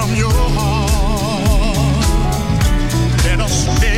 from your heart. Let us stay.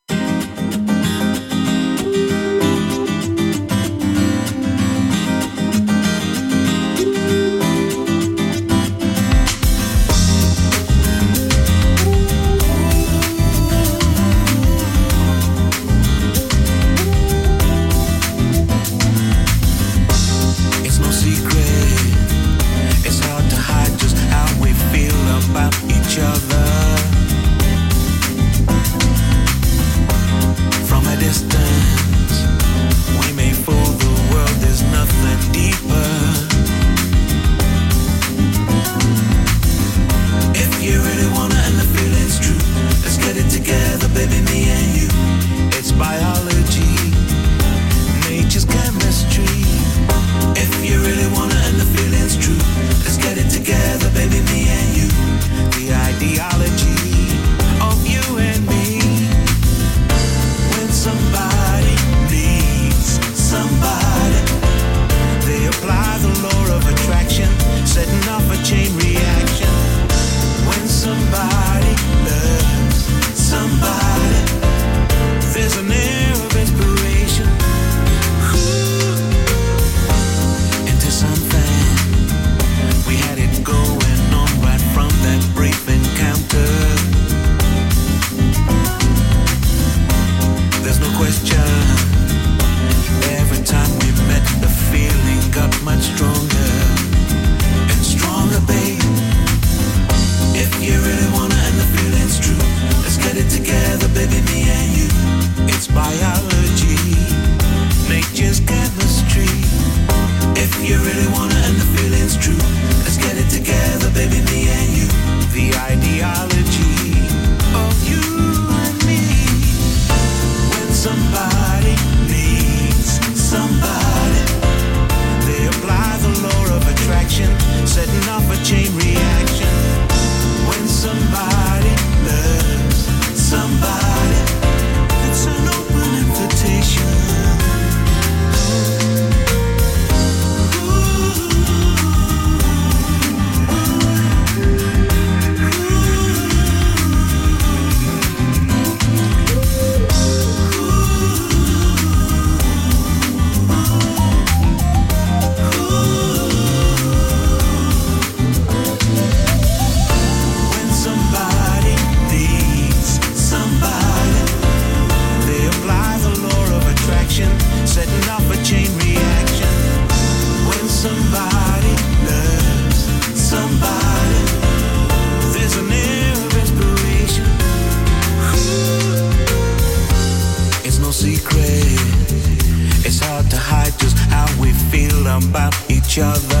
about each other.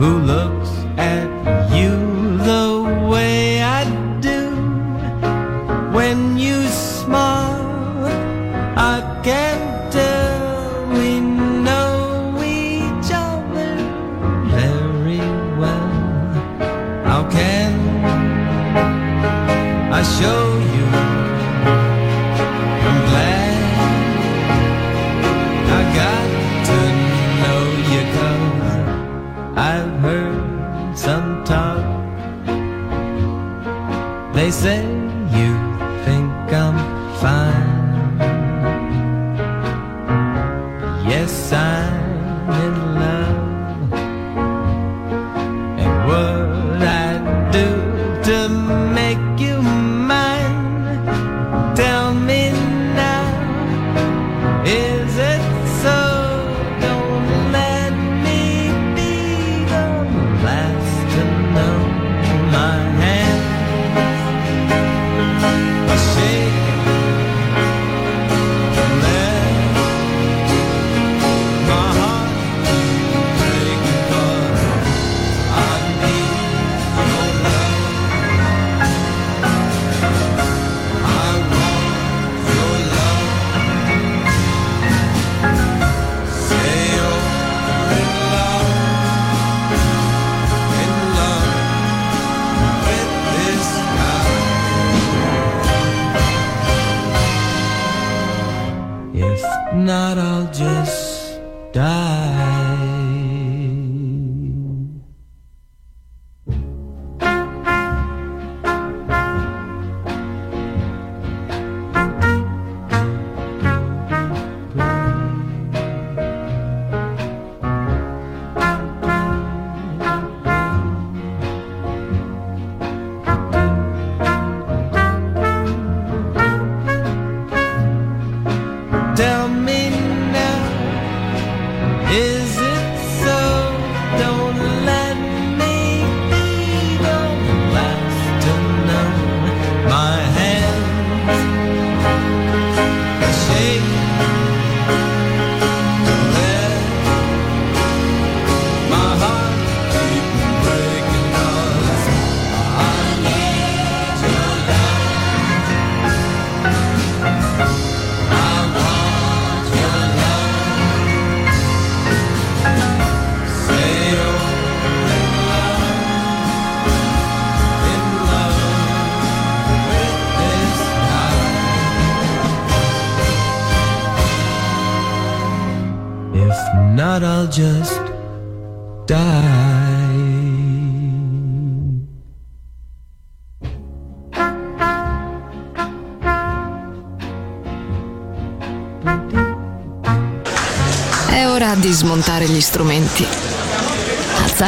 who looks at you the way